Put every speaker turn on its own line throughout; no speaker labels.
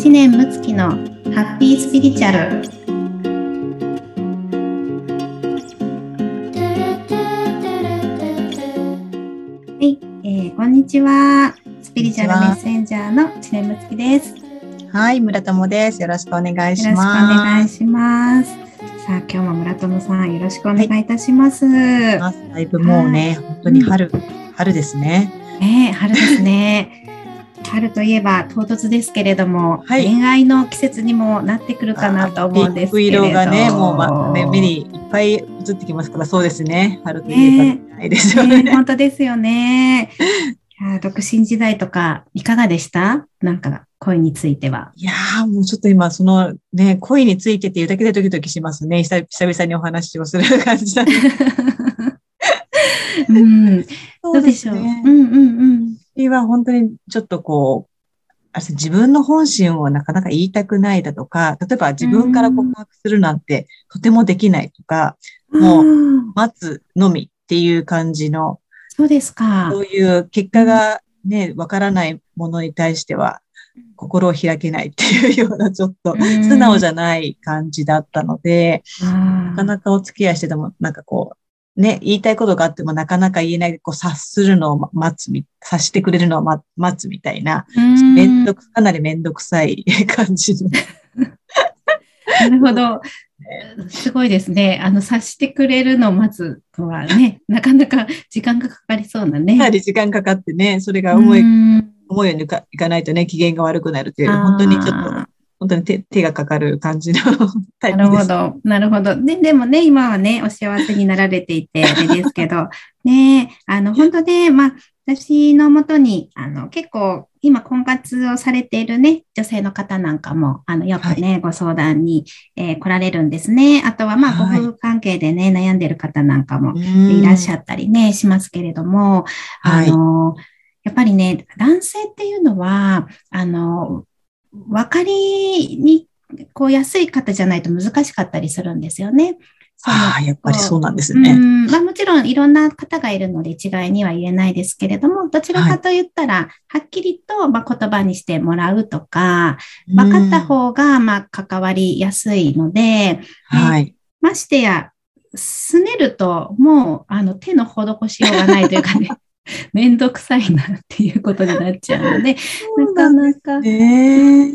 知念睦月のハッピースピリチュアル。はい、えー、こんにちは。スピリチュアルメッセンジャーの知念睦月です。
はい村友です。よろしくお願いします。
よろしくお願いします。さあ今日も村友さんよろしくお願いいたします、
はい、だいぶもうね、本当に春、うん、春ですね。
ね春ですね春といえば唐突ですけれども、はい、恋愛の季節にもなってくるかなと思うんですけれど
色がね、もう、まね、目にいっぱい映ってきますから、そうですね。春といえばないですよね。
ね本当ですよね。独身時代とか、いかがでした？なんか、恋については。
いやー、もうちょっと今、そのね、恋についてっていうだけでドキドキしますね。久々にお話をする感じだ、ね。
うん、どうでしょう？うんうんうん。
は本当にちょっとこう、自分の本心をなかなか言いたくないだとか、例えば自分から告白するなんてとてもできないとか、もう待つのみっていう感じの、
そうですか。
そういう結果がね、わからないものに対しては、心を開けないっていうようなちょっと素直じゃない感じだったので、なかなかお付き合いしててもなんかこう、ね、言いたいことがあってもなかなか言えない、こう察するのを待つみ、察してくれるのを待つみたいな、めんどく、かなりめんどくさい 感じの。
なるほど。すごいですね。あの、察してくれるのを待つとはね、なかなか時間がかかりそうなね。
かなり時間かかってね、それが思い、思いようにいかないとね、機嫌が悪くなるという、本当にちょっと本当に手手がかかる感じの タイプです。な
るほど。なるほど。ででもね、今はね、お幸せになられていて、あれですけど、ね、あの、本当で、まあ、私のもとに、あの、結構、今、婚活をされているね、女性の方なんかも、あの、よくね、はい、ご相談に、えー、来られるんですね。あとは、まあ、ご夫婦関係でね、はい、悩んでる方なんかもいらっしゃったりね、しますけれども、あの、やっぱりね、男性っていうのは、あの、分かりにこう安い方じゃないと難しかったりするんですよね。
ああ、やっぱりそうなんですね。
まあ、もちろんいろんな方がいるので一概には言えないですけれども、どちらかと言ったら、はっきりとま言葉にしてもらうとか、分かった方がま関わりやすいので、はい、ましてや、すねるともうあの手の施しようがないというかね、めんどくさいなっていうことになっちゃうので、なかなか。
ね、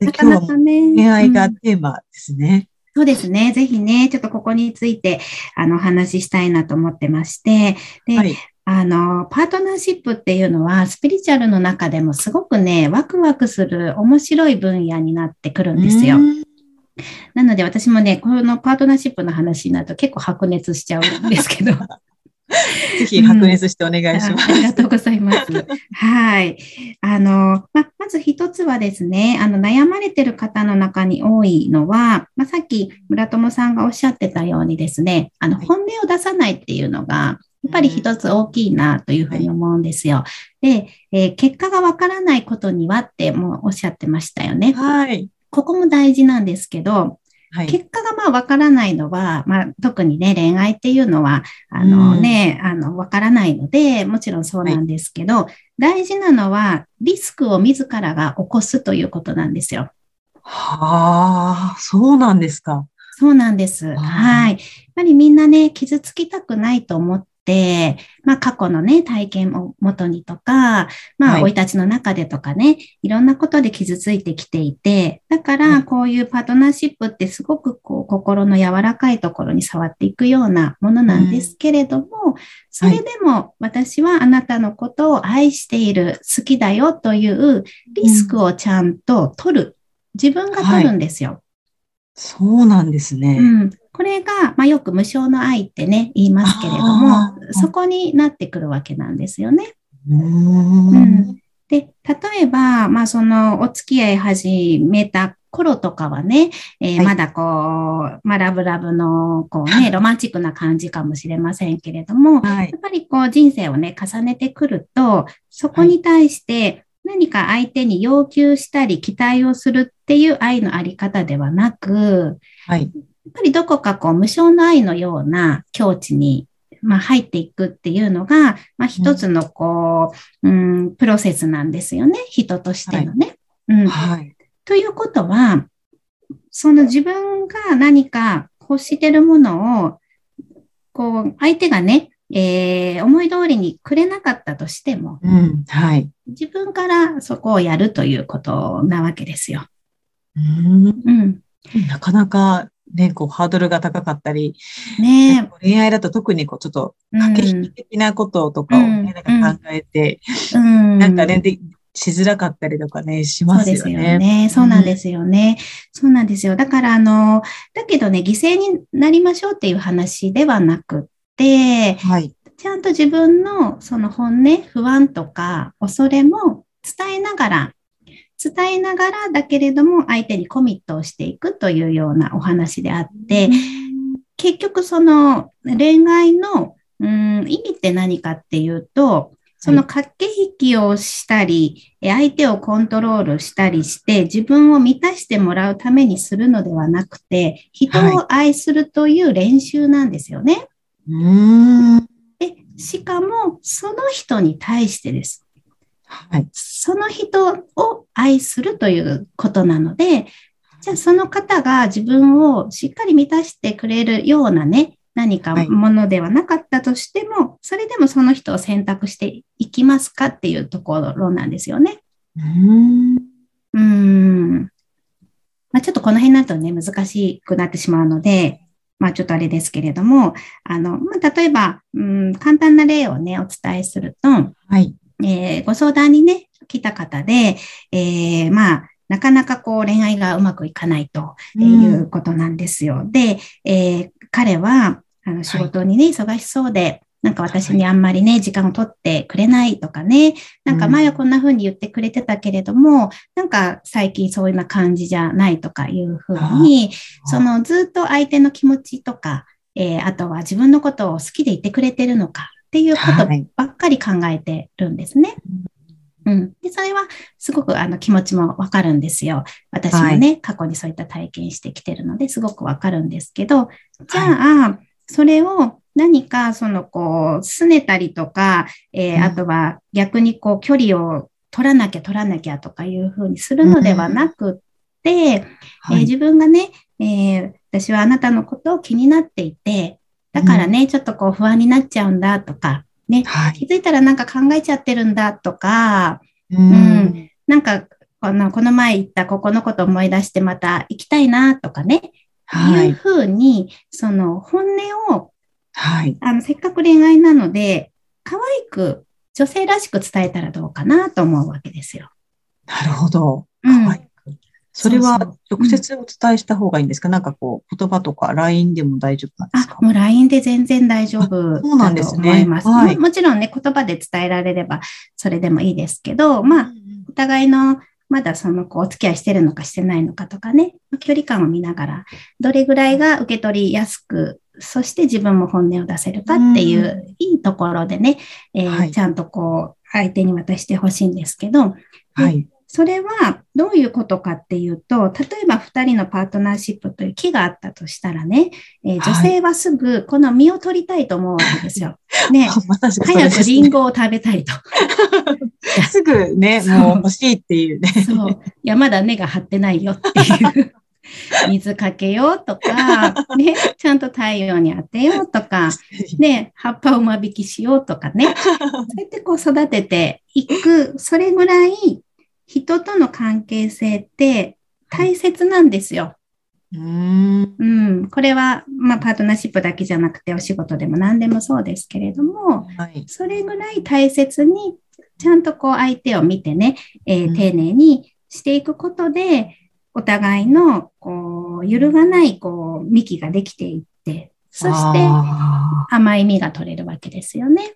なかなかね。恋愛がテーマですね。
そうですね。ぜひね、ちょっとここについて、あの、お話ししたいなと思ってまして、で、はい、あの、パートナーシップっていうのは、スピリチュアルの中でもすごくね、ワクワクする面白い分野になってくるんですよ。なので私もね、このパートナーシップの話になると結構白熱しちゃうんですけど、
ぜひ白熱してお願いします、
うん、ありがとうございます。はい。あの、ままず一つはですね、あの、悩まれてる方の中に多いのは、まさっき村友さんがおっしゃってたようにですね、あの、本音を出さないっていうのが、やっぱり一つ大きいなというふうに思うんですよ。で、えー、結果がわからないことにはってもおっしゃってましたよね。
はい。
ここも大事なんですけど、はい、結果がまあわからないのは、まあ、特にね、恋愛っていうのは、あのね、あの、わからないので、もちろんそうなんですけど、はい、大事なのは、リスクを自らが起こすということなんですよ。
はあ、そうなんですか。
そうなんです。はい。やっぱりみんなね、傷つきたくないと思っ、まあ過去のね、体験をもとにとか、まあ生い立ちの中でとかね、いろんなことで傷ついてきていて、だからこういうパートナーシップってすごくこう心の柔らかいところに触っていくようなものなんですけれども、それでも私はあなたのことを愛している、好きだよというリスクをちゃんと取る。自分が取るんですよ。
そうなんですね。
うん。これが、まあ、よく無償の愛ってね、言いますけれども、そこになってくるわけなんですよね。うん。で、例えば、まあ、その、お付き合い始めた頃とかはね、えーはい、まだこう、まあ、ラブラブの、こうね、ロマンチックな感じかもしれませんけれども、はい、やっぱりこう、人生をね、重ねてくると、そこに対して、何か相手に要求したり期待をするっていう愛のあり方ではなく、はい、やっぱりどこかこう無償の愛のような境地にまあ、入っていくっていうのが、まあ、一つのこう、うん、プロセスなんですよね。人としてのね。はい、うん。はい。ということは、その自分が何か欲してるものを、こう、相手がね、えー、思い通りにくれなかったとしても、
うん、はい。
自分からそこをやるということなわけですよ。
うん、うん、なかなかね、こう、ハードルが高かったり、
ね
恋愛だと特にこう、ちょっと、駆け引き的なこととかをね、うん、なんか考えて、うん、なんかね、でしづらかったりとかね、しますよね。そうですよね。
そうなんですよね。うん、そうなんですよ。だから、あの、だけどね、犠牲になりましょうっていう話ではなくて、はい、ちゃんと自分のその本音、不安とか恐れも伝えながら、伝えながらだけれども相手にコミットをしていくというようなお話であって、結局その恋愛の、うん、意味って何かっていうと、その駆け引きをしたり、相手をコントロールしたりして、自分を満たしてもらうためにするのではなくて、人を愛するという練習なんですよね。
はい、
でしかも、その人に対してです。
はい、
その人を愛するということなので、じゃあその方が自分をしっかり満たしてくれるようなね、何かものではなかったとしても、はい、それでもその人を選択していきますかっていうところなんですよね。
うん。
うん。まあ、ちょっとこの辺になるとね、難しくなってしまうので、まあちょっとあれですけれども、あの、まあ、例えば、うん、簡単な例をね、お伝えすると、
はい。
えー、ご相談にね、来た方で、えー、まあ、なかなかこう恋愛がうまくいかないということなんですよ。うん、で、えー、彼は、あの仕事にね、忙しそうで、なんか私にあんまりね、時間を取ってくれないとかね、なんか前はこんな風に言ってくれてたけれども、なんか最近そういうな感じじゃないとかいう風に、そのずっと相手の気持ちとか、えー、あとは自分のことを好きでいてくれてるのかっていうことばっかり考えてるんですね。うん。で、それはすごくあの気持ちもわかるんですよ。私もね、はい、過去にそういった体験してきてるのですごくわかるんですけど、じゃあ、はい。それを何かそのこう、拗ねたりとか、えー、あとは逆にこう距離を取らなきゃ取らなきゃとかいうふうにするのではなくって、うんえー、自分がね、えー、私はあなたのことを気になっていて、だからね、うん、ちょっとこう不安になっちゃうんだとか、ね、はい、気づいたらなんか考えちゃってるんだとか、うん、うん、なんかこのこの前言ったここのこと思い出してまた行きたいなとかね、はい、いうふうに、その本音を、
はい、
あのせっかく恋愛なので、可愛く女性らしく伝えたらどうかなと思うわけですよ。
なるほど。可愛それは直接お伝えした方がいいんですか、うん、なんかこう、言葉とか LINE でも大丈夫なんですか？
あ、もう LINE で全然大丈夫だと思います。すねはい、もちろんね、言葉で伝えられればそれでもいいですけど、まあ、お互いのまだその子お付き合いしてるのかしてないのかとかね、距離感を見ながら、どれぐらいが受け取りやすく、そして自分も本音を出せるかっていう、いいところでね、えーはい、ちゃんとこう、相手に渡してほしいんですけど、
はい。
それはどういうことかっていうと、例えば2人のパートナーシップという木があったとしたらね、えー、女性はすぐこの実を取りたいと思うわけですよ。ね、早くリンゴを食べたいと。
すぐね、もう欲しいっていうね。
そう。いや、まだ根が張ってないよっていう。水かけようとか、ね、ちゃんと太陽に当てようとか、ね、葉っぱを間引きしようとかね、そうやってこう育てていく、それぐらい人との関係性って大切なんですよ。
うん、
うん、これは、まあ、パートナーシップだけじゃなくてお仕事でも何でもそうですけれども、
はい、
それぐらい大切にちゃんとこう相手を見てね、えー、丁寧にしていくことで、お互いのこう揺るがないこう幹ができていって、そして甘い実が取れるわけですよね。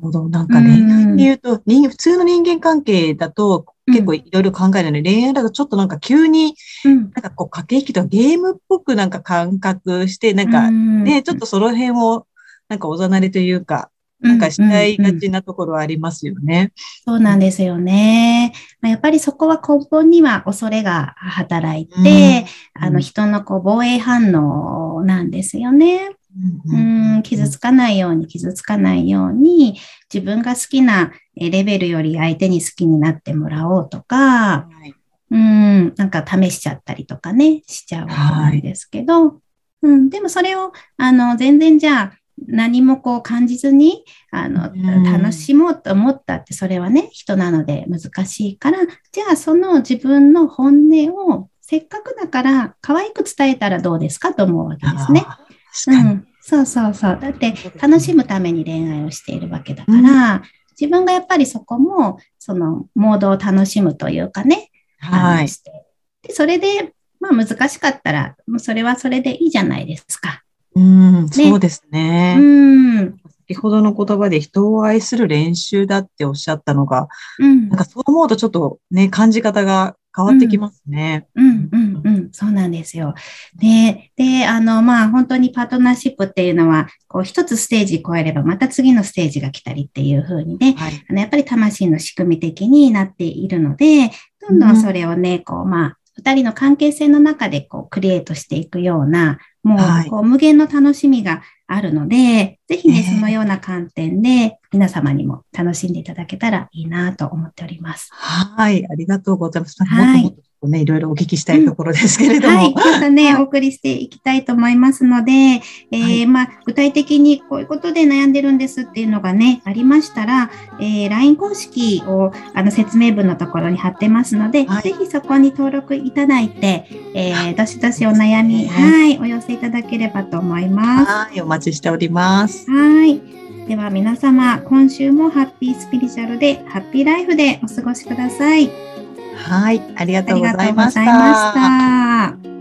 ほど。なんか恋愛っていうと、人普通の人間関係だと結構いろいろ考えるのに、恋愛だとちょっとなんか急に、なんかこう駆け引きとかゲームっぽくなんか感覚して、なんかね、ちょっとその辺をなんかおざなりというか、なんかしたいがちなところはありますよね。
そうなんですよね。やっぱりそこは根本には恐れが働いて、うん、あの人のこう防衛反応なんですよね。うん傷つかないように傷つかないように自分が好きなレベルより相手に好きになってもらおうとか、はい、うん、なんか試しちゃったりとかね、しちゃうわけなんですけど、はい、うん、でもそれを、あの、全然じゃあ、何もこう感じずに、あの、楽しもうと思ったって、それはね、人なので難しいから、じゃあその自分の本音をせっかくだから可愛く伝えたらどうですかと思うわけですね。うん。そうそうそう。だって楽しむために恋愛をしているわけだから、うん、自分がやっぱりそこも、そのモードを楽しむというかね、
はい。
で、それで、まあ難しかったら、もうそれはそれでいいじゃないですか。
うん、ね、そうですね。うん。先ほどの言葉で人を愛する練習だっておっしゃったのが、うん、なんかそう思うとちょっとね、感じ方が変わってきますね。
うん、うん、うん、そうなんですよ。で、で、あの、まあ、本当にパートナーシップっていうのは、こう、一つステージ超えれば、また次のステージが来たりっていう風にね、はい、あのやっぱり魂の仕組み的になっているので、どんどんそれをね、こう、まあ、二人の関係性の中でこうクリエイトしていくような、もうこう無限の楽しみがあるので、ぜひね、そのような観点で皆様にも楽しんでいただけたらいいなと思っております。
はい、ありがとうございます。はい。ね、いろいろお聞きしたいところですけれども。うん、はい、
またね、お送りしていきたいと思いますので、えー、はい、まあ、具体的にこういうことで悩んでるんですっていうのがね、ありましたら、えー、LINE 公式をあの説明文のところに貼ってますので、はい、ぜひそこに登録いただいて、えー、どしどしお悩み、はい、お寄せいただければと思います。
はい、お待ちしております。
はい。では皆様、今週もハッピースピリチュアルで、ハッピーライフでお過ごしください。
はい、ありがとうございました。